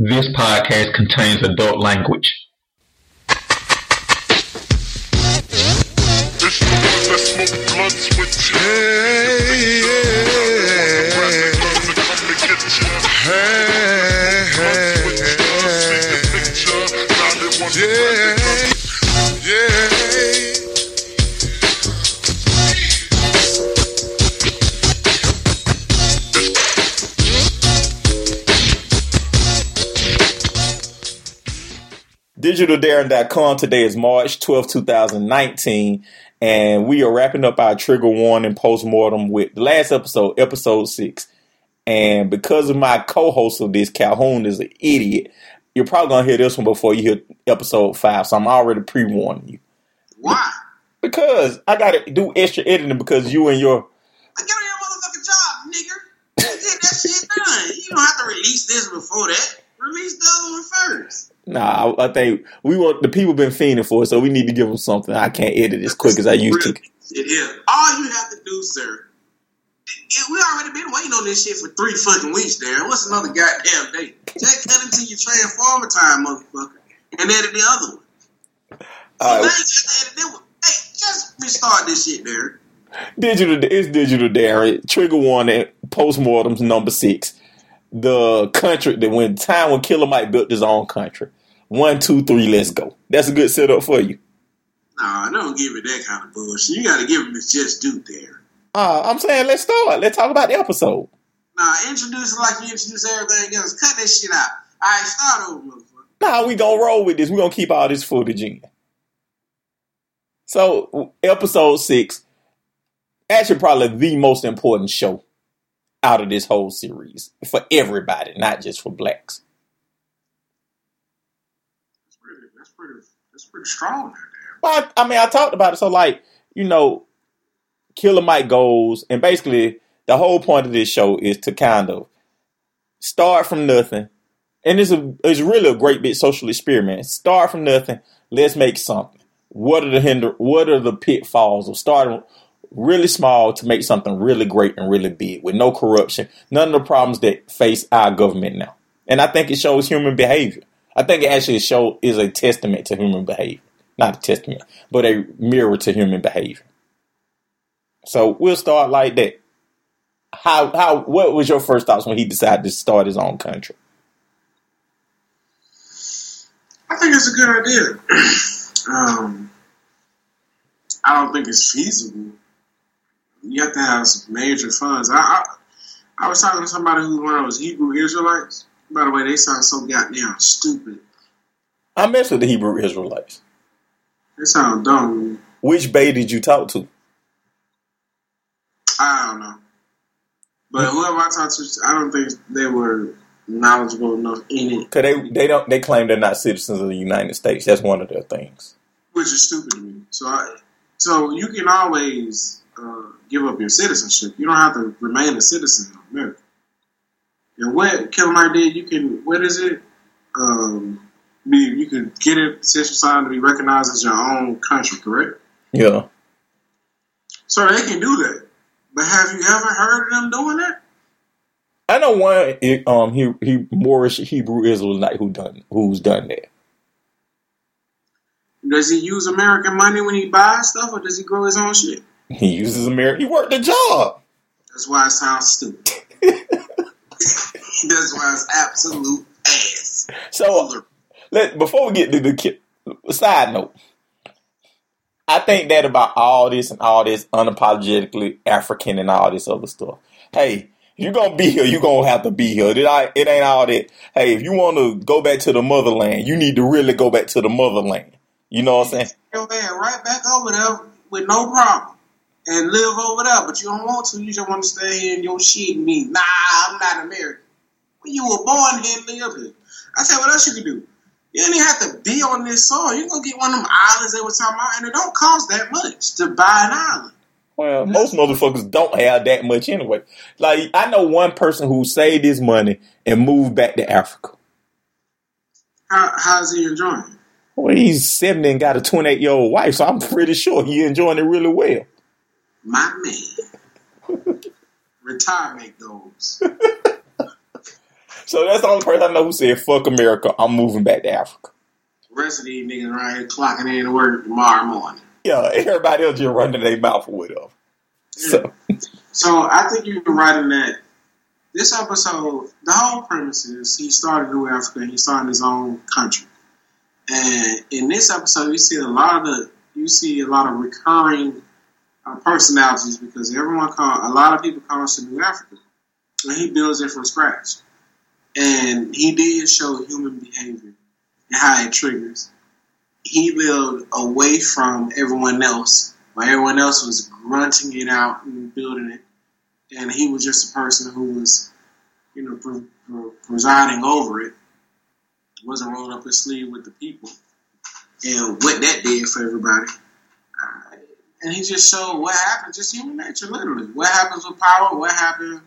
This podcast contains adult language. DigitalDarren.com. Today is March 12, 2019, and we are wrapping up our trigger warning postmortem with the last episode, episode six. And because of my co-host of this, Calhoun is an idiot, you're probably gonna hear this one before you hear episode five. So I'm already pre-warning you. Why? Because I gotta do extra editing because you and your I got your motherfucking job, nigger. Get that shit done. You don't have to release this before that. Release the other one first. Nah, I, I think we want the people been fiending for it, so we need to give them something. I can't edit as quick as I used to. Here. All you have to do, sir. it- we already been waiting on this shit for three fucking weeks, Darren. What's another goddamn day? Just cut into your transformer time, motherfucker, and edit the other one. So All you right, to edit one. Hey, just restart this shit, Darren. digital it's digital Darren. Trigger warning, postmortems number six. The country that when time when Killer Mike built his own country. One, two, three, let's go. That's a good setup for you. Nah, don't give it that kind of bullshit. You got to give him his just due, there. Uh, I'm saying let's start. Let's talk about the episode. Nah, introduce it like you introduce everything else. Cut that shit out. All right, start over, motherfucker. Nah, we gonna roll with this. We gonna keep all this footage in. So, episode six, actually, probably the most important show out of this whole series for everybody, not just for blacks. That's pretty. That's pretty. That's pretty strong, Well, I, I mean, I talked about it. So, like, you know, Killer Mike goes, and basically, the whole point of this show is to kind of start from nothing. And it's a it's really a great big social experiment. Start from nothing. Let's make something. What are the hinder? What are the pitfalls of starting really small to make something really great and really big with no corruption, none of the problems that face our government now. And I think it shows human behavior. I think it actually show is a testament to human behavior, not a testament, but a mirror to human behavior. So we'll start like that. How how what was your first thoughts when he decided to start his own country? I think it's a good idea. um, I don't think it's feasible. You have to have some major funds. I, I I was talking to somebody who's one of those Hebrew Israelites. By the way, they sound so goddamn stupid. I mess with the Hebrew Israelites. They sound dumb. Which bay did you talk to? I don't know. But whoever I talked to, I don't think they were knowledgeable enough in it, Cause they they don't they claim they're not citizens of the United States. That's one of their things. which is stupid to me. So, I, so you can always uh, give up your citizenship. You don't have to remain a citizen of America. And what Killer Mike did, you can. What is it? Um, be, you can get a petition signed to be recognized as your own country, correct? Yeah. So they can do that. But have you ever heard of them doing that? I know one um he he Moorish Hebrew Israelite who done who's done that. Does he use American money when he buys stuff, or does he grow his own shit? He uses American. He worked a job. That's why it sounds stupid. That's why it's absolute ass. So let before we get to the side note, I think that about all this and all this unapologetically African and all this other stuff. Hey, you're gonna be here, you're gonna have to be here. It, ain't- it ain't all that. Hey, if you want to go back to the motherland, you need to really go back to the motherland. You know what I'm saying? Your right back over there with no problem and live over there, but you don't want to. You just want to stay here in your shit and me. Nah, I'm not American. You were born here. I said, what else you can do? You didn't even have to be on this soil. You can go get one of them islands they were talking about, and it don't cost that much to buy an island. Well, most motherfuckers don't have that much anyway. Like I know one person who saved his money and moved back to Africa. How, how's he enjoying it? Well, he's 70 and got a 28 year old wife, so I'm pretty sure he's enjoying it really well. My man. Retirement goals. So that's the only person I know who said, fuck America, I'm moving back to Africa. The rest of these niggas around here clocking in to work tomorrow morning. Yeah, everybody else just running their mouth or whatever. So, So I think you're right in that. This episode, the whole premise is he started New Africa. and He started his own country, and in this episode, you see a lot of the you see a lot of recurring uh, personalities because everyone come, a lot of people comes to New Africa, and he builds it from scratch. And he did show human behavior and how it triggers. He lived away from everyone else, while everyone else was grunting it out and building it and he was just a person who was, you know, pre- pre- presiding over it. wasn't rolling up his sleeve with the people, and what that did for everybody. Uh, and he just showed what happens, just human nature, literally. What happens with power? What happens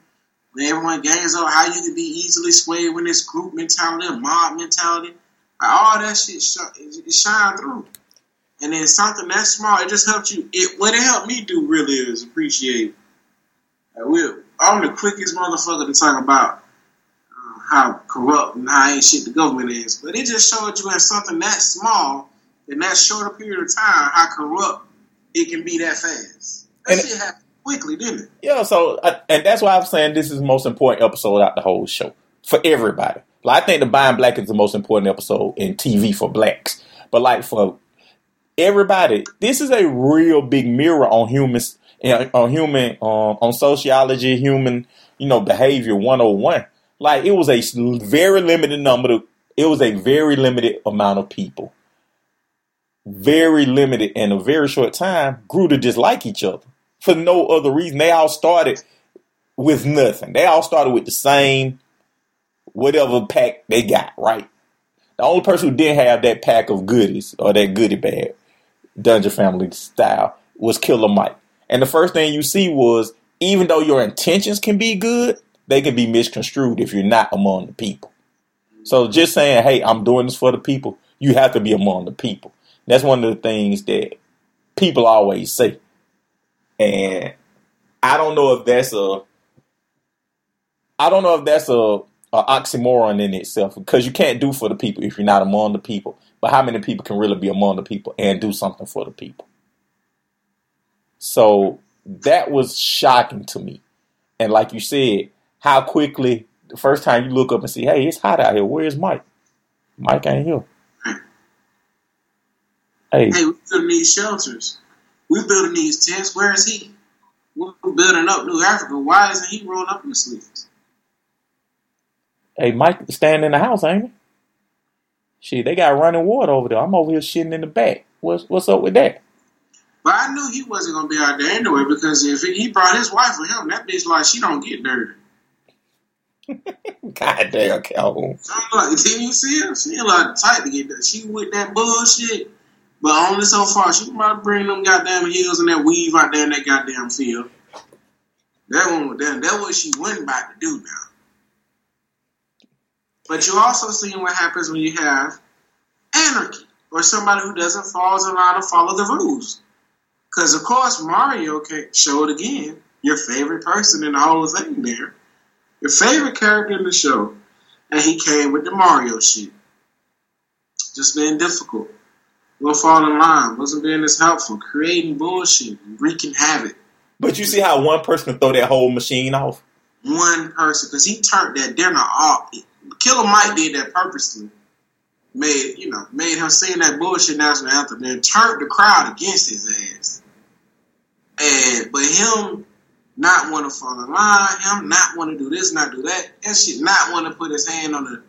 when everyone gangs up? How you can be easily swayed when it's group mentality, mob mentality. All that shit sh- shine through. And then something that small, it just helped you. It what it helped me do really is appreciate uh, we're, I'm the quickest motherfucker to talk about uh, how corrupt and how ain't shit the government is. But it just showed you in something that small, in that short a period of time, how corrupt it can be that fast. That And- shit happened quickly, didn't it? yeah, so, I, and that's why I'm saying this is the most important episode out the whole show for everybody. Like, I think the Buying Black is the most important episode in TV for blacks. But, like, for everybody, this is a real big mirror on humans, on human, um, on sociology, human, you know, behavior 101. Like, it was a very limited number of, it was a very limited amount of people. Very limited in a very short time grew to dislike each other for no other reason. They all started with nothing. They all started with the same whatever pack they got, right? The only person who didn't have that pack of goodies or that goodie bag, Dungeon Family style, was Killer Mike. And the first thing you see was even though your intentions can be good, they can be misconstrued if you're not among the people. So just saying, hey, I'm doing this for the people, you have to be among the people. That's one of the things that people always say. And I don't know if that's a I don't know if that's a, a oxymoron in itself because you can't do for the people if you're not among the people. But how many people can really be among the people and do something for the people? So that was shocking to me. And like you said, how quickly the first time you look up and see, hey, it's hot out here. Where's Mike? Mike ain't here. Hey, Hey, we building these shelters. We building these tents. Where is he? We're building up New Africa. Why isn't he rolling up in his sleeves? hey, Mike standing in the house, ain't he? Shit, they got running water over there. I'm over here shitting in the back. What's what's up with that? But I knew he wasn't gonna be out there anyway because if he brought his wife with him, that bitch like she don't get dirty. God damn, Calhoun. I'm like, didn't you see her? She ain't like tight to get that. She with that bullshit, but only so far. She might bring them goddamn heels and that weave out there in that goddamn field. That one, that, that what she wasn't about to do now. But you also see what happens when you have anarchy or somebody who doesn't fall in line to follow the rules. Because of course Mario can show it again. Your favorite person in the whole thing there, your favorite character in the show, and he came with the Mario shit. Just being difficult. Won't fall in line. Wasn't being as helpful. Creating bullshit. Wreaking havoc. But you see how one person can throw that whole machine off? One person, because he turned that dinner off. Killer Mike did that purposely. Made you know, made him sing that bullshit national anthem, then turned the crowd against his ass. And but him not want to fall in line, him not want to do this, not do that, and shit, not want to put his hand on the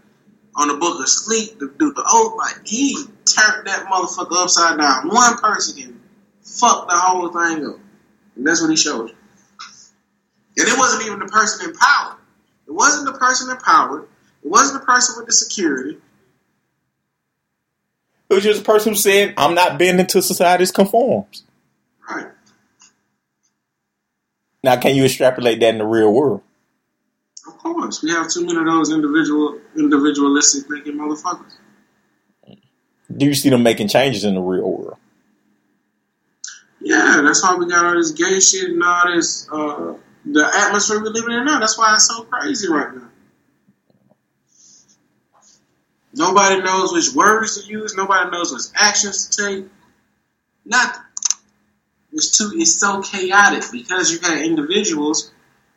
on the book of sleep to do the oath. Like he turned that motherfucker upside down. One person can fuck the whole thing up, and that's what he showed. you. And it wasn't even the person in power. It wasn't the person in power. It wasn't the person with the security. It was just a person who said, I'm not bending to society's conforms. Right. Now, can you extrapolate that in the real world? Of course. We have too many of those individual individualistic thinking motherfuckers. Do you see them making changes in the real world? Yeah, that's why we got all this gay shit and all this uh the atmosphere we're living in now. That's why it's so crazy right now. Nobody knows which words to use. Nobody knows which actions to take. Nothing. It's too. It's so chaotic because you got individuals.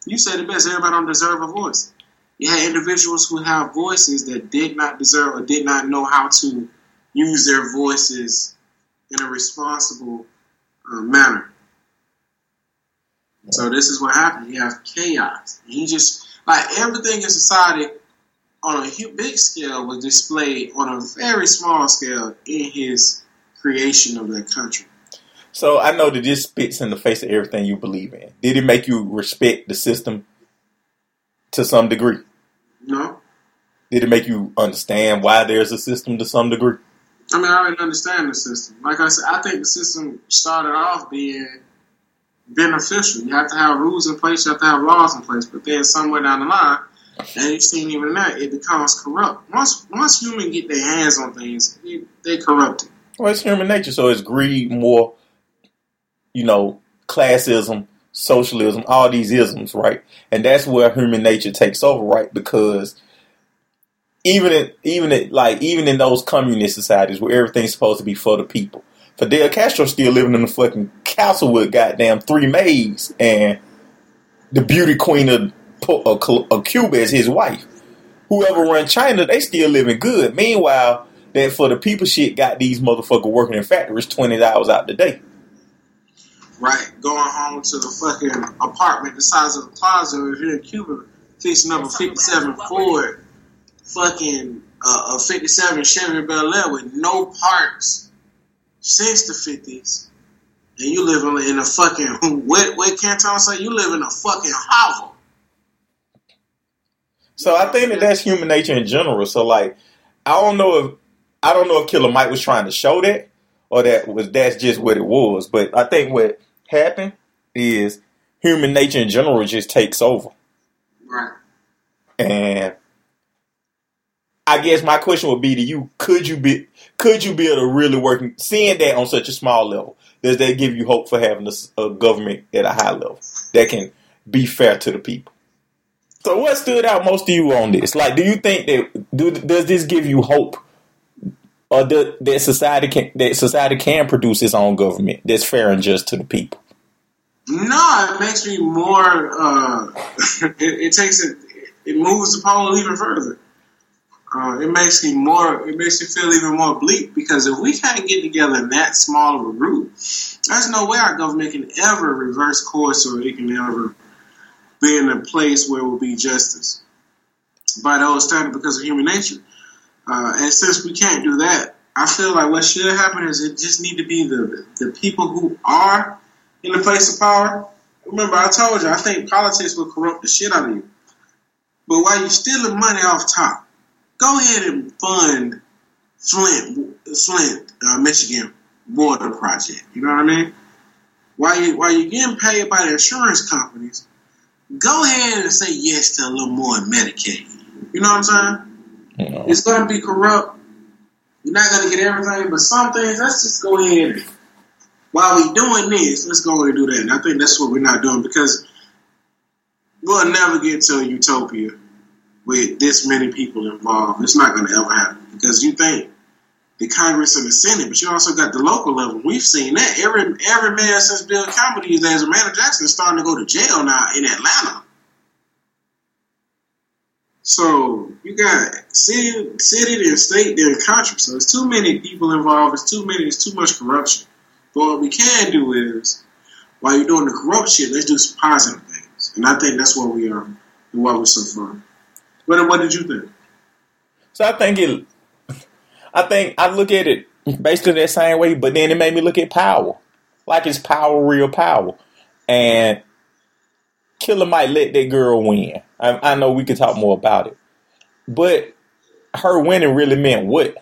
You said it best. Everybody don't deserve a voice. You had individuals who have voices that did not deserve or did not know how to use their voices in a responsible uh, manner. So this is what happened. You have chaos. He just like everything in society on a big scale was displayed on a very small scale in his creation of that country. So I know that this spits in the face of everything you believe in. Did it make you respect the system to some degree? No. Did it make you understand why there's a system to some degree? I mean, I already understand the system. Like I said, I think the system started off being beneficial. You have to have rules in place, you have to have laws in place, but then somewhere down the line, and you've seen even that, it becomes corrupt. Once once humans get their hands on things, they, they corrupt it. Well, it's human nature, so it's greed more, you know, classism, socialism, all these isms, right? And that's where human nature takes over, right? Because even in even in, like even in those communist societies where everything's supposed to be for the people, Fidel Castro still living in the fucking castle with goddamn three maids and the beauty queen of, of Cuba is his wife. Whoever run China, they still living good. Meanwhile, that for the people shit got these motherfuckers working in factories twenty hours out the day. Right, going home to the fucking apartment the size of the plaza over here in Cuba, fixing up a '57 Ford, fucking uh, a '57 Chevy Bel Air with no parts since the '50s, and you living in a fucking what? What Canton say? You live in a fucking hovel. So I think that that's human nature in general. So like, I don't know if I don't know if Killer Mike was trying to show that or that was that's just what it was. But I think what happened is human nature in general just takes over. Right. And I guess my question would be to you: Could you be could you build a really working seeing that on such a small level? Does that give you hope for having a, a government at a high level that can be fair to the people? So, what stood out most to you on this? Like, do you think that do, does this give you hope, or do, that society can that society can produce its own government that's fair and just to the people? No, it makes me more. Uh, it, it, takes it. It moves the pole even further. Uh, it makes me more. It makes me feel even more bleak because if we can't get together in that small of a group, there's no way our government can ever reverse course or it can ever be in a place where it will be justice by those standards because of human nature. Uh, and since we can't do that, I feel like what should happen is it just need to be the the people who are in the place of power. Remember, I told you I think politics will corrupt the shit out of you. But while you're stealing money off top, go ahead and fund Flint, Flint, uh, Michigan water project. You know what I mean? While you while you're getting paid by the insurance companies, go ahead and say yes to a little more Medicaid. You know what I'm saying? It's going to be corrupt. You're not going to get everything, but some things. Let's just go ahead. And, while we doing this, let's go ahead and do that. And I think that's what we're not doing because we'll never get to a utopia with this many people involved. It's not going to ever happen because you think the Congress and the Senate, but you also got the local level. We've seen that every every mayor since Bill is as Amanda Jackson is starting to go to jail now in Atlanta. So you got city, city, and state, then country. So it's too many people involved. It's too many. It's too much corruption. But what we can do is, while you're doing the corruption, let's do some positive things. And I think that's what we are and why we're so far. What, what did you think? So I think it. I think I look at it basically that same way, but then it made me look at power, like it's power, real power, and Killer Mike let that girl win. I, I know we could talk more about it, but her winning really meant what?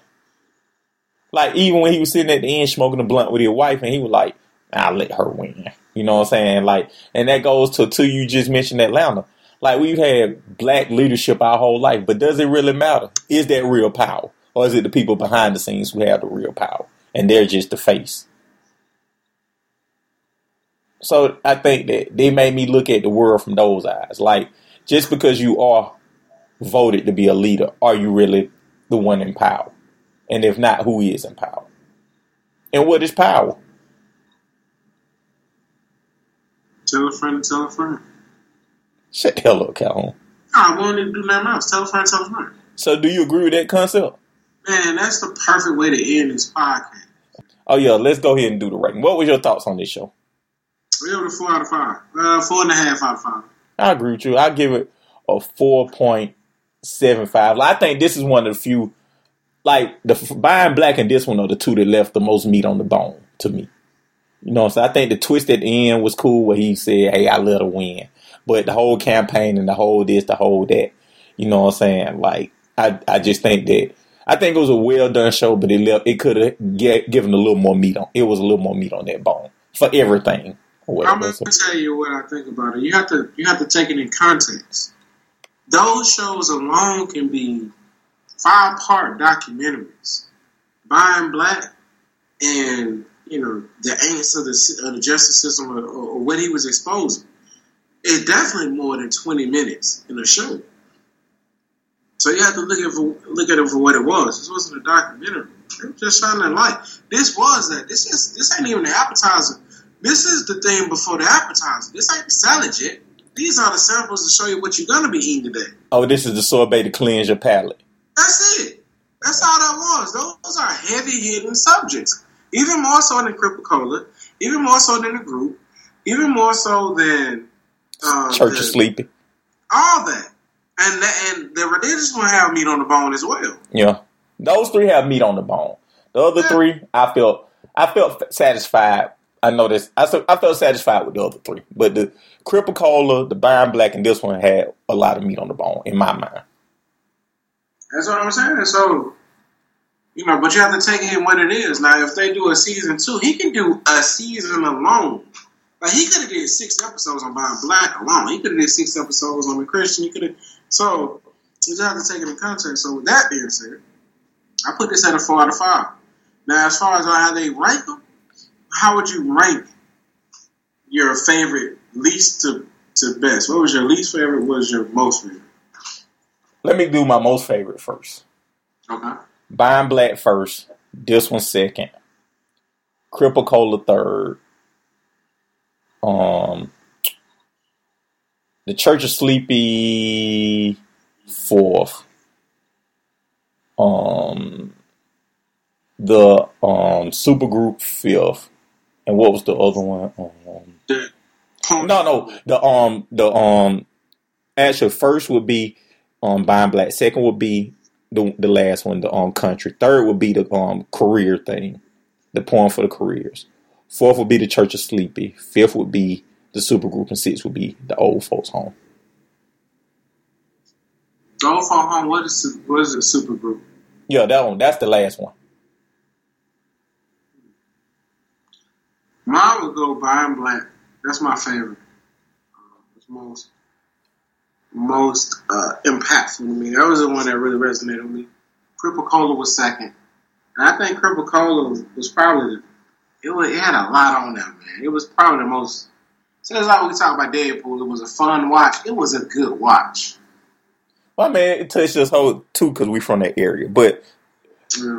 Like even when he was sitting at the end smoking a blunt with his wife, and he was like, "I'll let her win." You know what I'm saying? Like, and that goes to to you just mentioned Atlanta. Like we've had black leadership our whole life, but does it really matter? Is that real power? Or is it the people behind the scenes who have the real power and they're just the face? So I think that they made me look at the world from those eyes. Like just because you are voted to be a leader, are you really the one in power? And if not, who is in power? And what is power? Tell a friend, tell a friend. Shut the hell up, Calhoun. I wanted to do nothing else. Tell a friend, tell a friend. So, do you agree with that concept? Man, that's the perfect way to end this podcast. Oh yeah, let's go ahead and do the rating. What was your thoughts on this show? We have a four out of five. Uh, four and a half out of five. I agree with you. I give it a four point seven five. I think this is one of the few, like the Buying Black and this one are the two that left the most meat on the bone to me. You know, so I think the twist at the end was cool where he said, "Hey, I let her win," but the whole campaign and the whole this, the whole that, you know what I'm saying? Like, I I just think that I think it was a well done show, but it left it could have given a little more meat on. It was a little more meat on that bone for everything. I'm gonna tell you what I think about it. You have to you have to take it in context. Those shows alone can be five part documentaries. Buying Black and you know the angst of the, of the justice system or, or, what he was exposing. It's definitely more than twenty minutes in a show. So you have to look at it for, look at it for what it was. This wasn't a documentary. It was just shining a light. This was that. This is this ain't even the appetizer. This is the thing before the appetizer. This ain't the salad yet. These are the samples to show you what you're gonna be eating today. Oh, this is the sorbet to cleanse your palate. That's it. That's all that was. Those are heavy hitting subjects. Even more so than Cola. even more so than the group, even more so than uh, Church the, of Sleepy. All that. And the, and the religious one have meat on the bone as well. Yeah, those three have meat on the bone. The other yeah. three, I felt I felt satisfied. I noticed I I felt satisfied with the other three, but the Crip-A-Cola, the Buying Black, and this one had a lot of meat on the bone in my mind. That's what I'm saying. So, you know, but you have to take it what it is. Now, if they do a season two, he can do a season alone. Like he could have did six episodes on Buying Black alone. He could have did six episodes on the Christian. He could have so you just have to take it in context. So with that being said, I put this at a four out of five. Now, as far as how they rank them, how would you rank your favorite least to, to best? What was your least favorite? What was your most favorite? Let me do my most favorite first. Okay. Buying Black first. This one second. Crip-A-Cola third. Um, the Church of Sleepy fourth. Um, the um supergroup fifth, and what was the other one? Um, no, no, the um the um actually first would be um Buying Black. Second would be the the last one, the um country. Third would be the um career thing, the poem for the careers. Fourth would be the Church of Sleepy. Fifth would be the super group, and six would be the old folks home. The old folks home. What is what is a super group? Yeah, that one. That's the last one. Mine would go Buying Black. That's my favorite. Uh, it's most most uh, impactful to me. That was the one that really resonated with me. Crip-A-Cola was second. And I think Crip-A-Cola was probably it, was, it had a lot on there, man. It was probably the most so it's like we talk about Deadpool. It was a fun watch. It was a good watch. Well, man, it touched us whole too because we from that area. But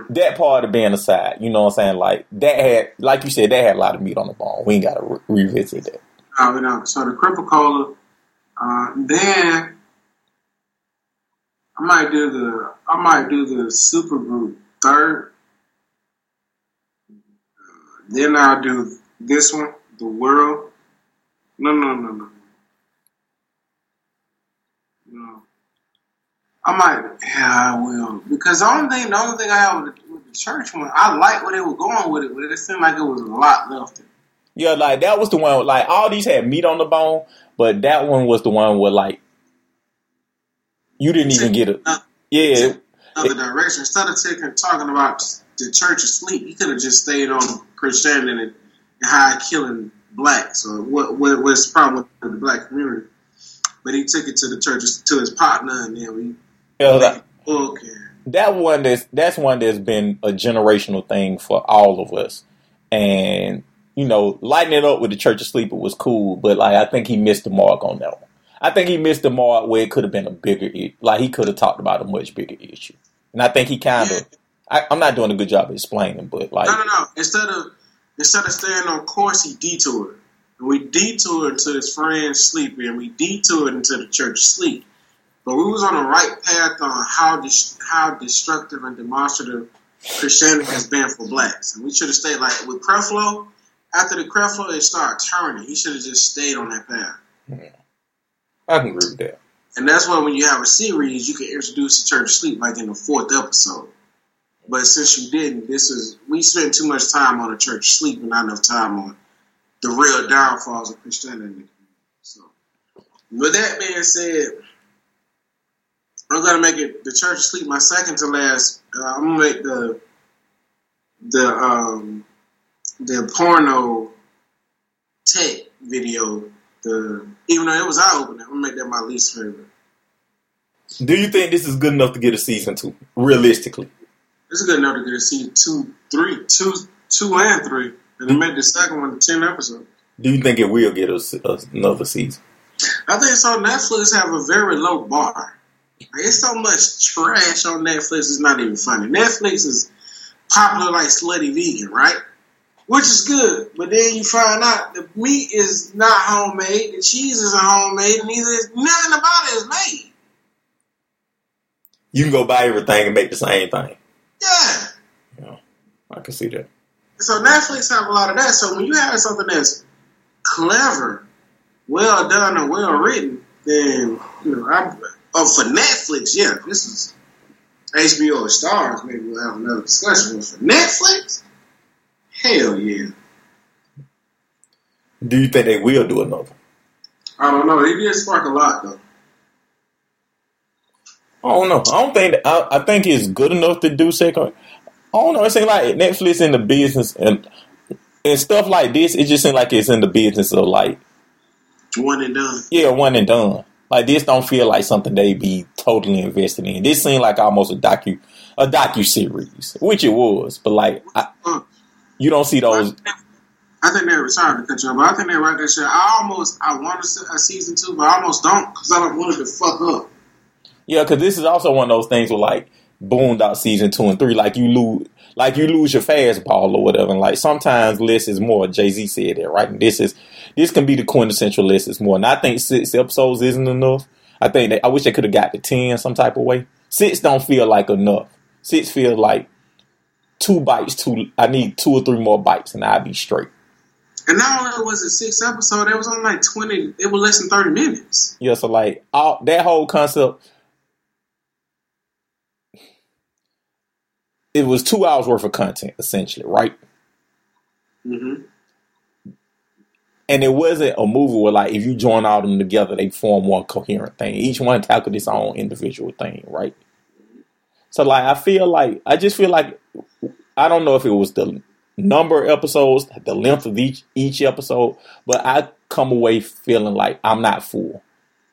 that part of being aside, you know what I'm saying? Like that had, like you said, that had a lot of meat on the bone. We ain't got to re- revisit that. Oh, no. So the Crip-A-Cola. Uh, then I might do the I might do the super group third. Then I'll do this one, the world. No, no, no, no. No. I might, yeah, I will. Because the only thing, the only thing I have with the, with the church one, I like where they were going with it, but it seemed like it was a lot left. Yeah, like that was the one. Like all these had meat on the bone, but that one was the one where like you didn't even get it. Yeah, another direction. Instead of taking talking about the church asleep, he could have just stayed on Christianity and, how killing blacks or what what was the problem with the black community? But he took it to the church to his partner, and then we yeah, okay. That one that's that's one that's been a generational thing for all of us, and you know, lighting it up with the Church of Sleeper was cool, but like I think he missed the mark on that one. I think he missed the mark where it could have been a bigger, like he could have talked about a much bigger issue. and I think he kind of. I, I'm not doing a good job of explaining, but like, No, no, no. Instead of instead of staying on course, he detoured. And we detoured into his friend's sleep, and we detoured into the church sleep. But we was on the right path on how dis- how destructive and demonstrative Christianity has been for blacks, and we should have stayed like with Creflo. After the Creflo, it started turning. He should have just stayed on that path. Yeah. I can agree with that. And that's why when you have a series, you can introduce the church sleep like in the fourth episode. But since you didn't, this is we spent too much time on the church sleep and not enough time on the real downfalls of Christianity. So, with that being said, I'm gonna make it the church sleep my second to last. Uh, I'm gonna make the the um the porno tech video. The even though it was eye opening, I'm gonna make that my least favorite. Do you think this is good enough to get a season two? Realistically, It's good enough to get a season two, three, two, two and three, and they make the second one ten episodes. do you think it will get us another season? I think so. Netflix have a very low bar. Like, it's so much trash on Netflix. It's not even funny. Netflix is popular like slutty vegan, right? Which is good, but then you find out the meat is not homemade, the cheese isn't homemade, and neither is nothing about it is made. You can go buy everything and make the same thing. I can see that. So Netflix have a lot of that. So when you have something that's clever, well done, and well written, then you know, I'm, oh, for Netflix, yeah, this is HBO or Starz. Maybe we'll have another discussion. But for Netflix, hell yeah. Do you think they will do another? I don't know. It did spark a lot though. I don't know. I don't think I, I think it's good enough to do second. I don't know. It seems like Netflix in the business and and stuff like this. It just seems like it's in the business of like One and done. yeah, one and done. Like this don't feel like something they be totally invested in. This seemed like almost a docu a docu series, which it was. But like I, you don't see those. I think they're sorry to cut you off, but I think they write that shit. I almost I want a, a season two, but I almost don't because I don't want it to fuck up. Yeah, because this is also one of those things where like Boondock season two and three, like you lose, like you lose your fastball or whatever. And like sometimes less is more. Jay Z said that, right? And this is this can be the quintessential less is more. And I think six episodes isn't enough. I think that I wish they could have got to ten some type of way. Six don't feel like enough. Six feel like two bites. Two, I need two or three more bites, and I'll be straight. And not only was it six episodes, it was only like twenty. It was less than thirty minutes. Yeah, so like all, that whole concept, it was two hours worth of content essentially, right? Mm-hmm. And it wasn't a movie where like if you join all of them together, they form one coherent thing. Each one tackled its own individual thing, right? So like I feel like I just feel like I don't know if it was the number of episodes, the length of each each episode, but I come away feeling like I'm not full.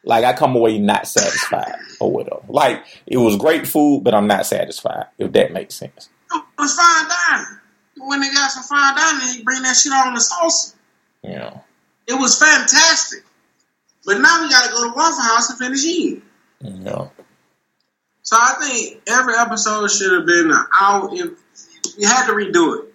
Like I come away not satisfied or whatever. Like it was great food, but I'm not satisfied. If that makes sense. It was fine dining. When they got some fine dining, they bring that shit on the sauce. Yeah. It was fantastic. But now we got to go to Waffle House and finish eating. Yeah. So I think every episode should have been an hour. If you had to redo it.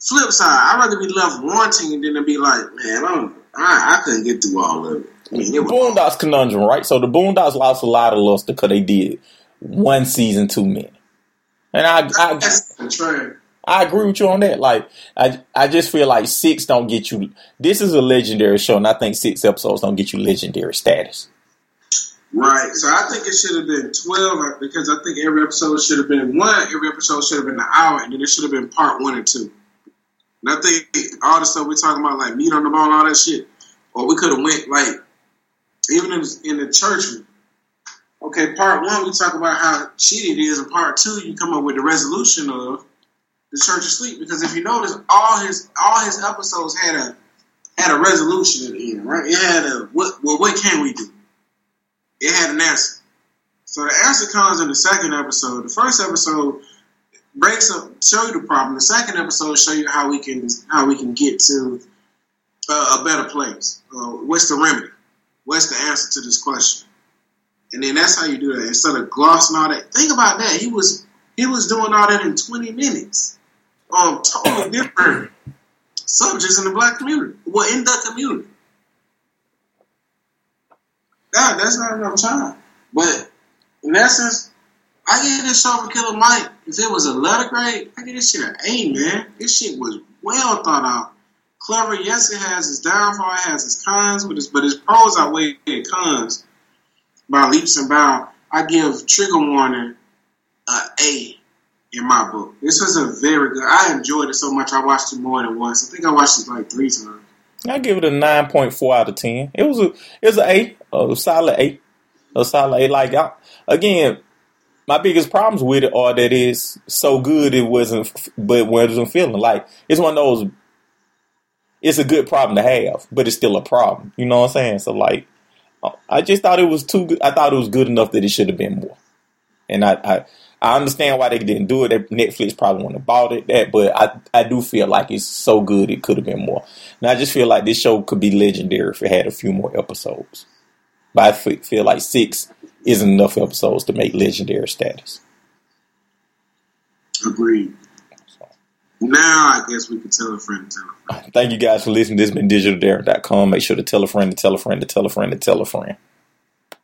Flip side, I'd rather be left wanting than to be like, man, I, don't, I, I couldn't get through all of it. The Boondocks conundrum, right? So the Boondocks lost a lot of luster because they did one season too many. And I, I. I agree with you on that. Like I I just feel like six don't get you. This is a legendary show, and I think six episodes don't get you legendary status. Right. So I think it should have been 12 uh, because I think every episode should have been one. Every episode should have been an hour, and then it should have been part one and two. And I think all the stuff we're talking about, like meat on the bone, all that shit, or we could have went like even in, in the church. Okay, part one we talk about how shitty it is, and part two you come up with the resolution of the church of sleep. Because if you notice, all his all his episodes had a had a resolution at the end, right? It had a what? Well, what can we do? It had an answer. So the answer comes in the second episode. The first episode breaks up, show you the problem. The second episode show you how we can how we can get to uh, a better place. Uh, what's the remedy? What's the answer to this question? And then that's how you do that. Instead of glossing all that. Think about that. He was he was doing all that in 20 minutes. Um, totally different subjects in the black community. Well, in the community. That, that's not enough time. But in essence, I give this show from Killer Mike. If it was a letter grade, I give this shit an A, man. This shit was well thought out. Clever, yes, it has its downfall, it has its cons, but its, but its pros outweigh its cons by leaps and bounds. I give Trigger Warning a A in my book. This was a very good. I enjoyed it so much. I watched it more than once. I think I watched it like three times. I give it a nine point four out of ten. It was a it was an A, a solid A, a solid A. Like I, again, my biggest problems with it are that it's so good it wasn't, but wasn't feeling like it's one of those. It's a good problem to have, but it's still a problem. You know what I'm saying? So like, I just thought it was too good. I thought it was good enough that it should have been more. And I, I, I understand why they didn't do it. Netflix probably wouldn't have bought it that, but I, I do feel like it's so good it could have been more. And I just feel like this show could be legendary if it had a few more episodes. But I feel like six isn't enough episodes to make legendary status. Agreed. Now I guess we can tell a friend to tell a friend. Thank you guys for listening. This has been digitaldarren.com. Make sure to tell a friend to tell a friend to tell a friend to tell a friend.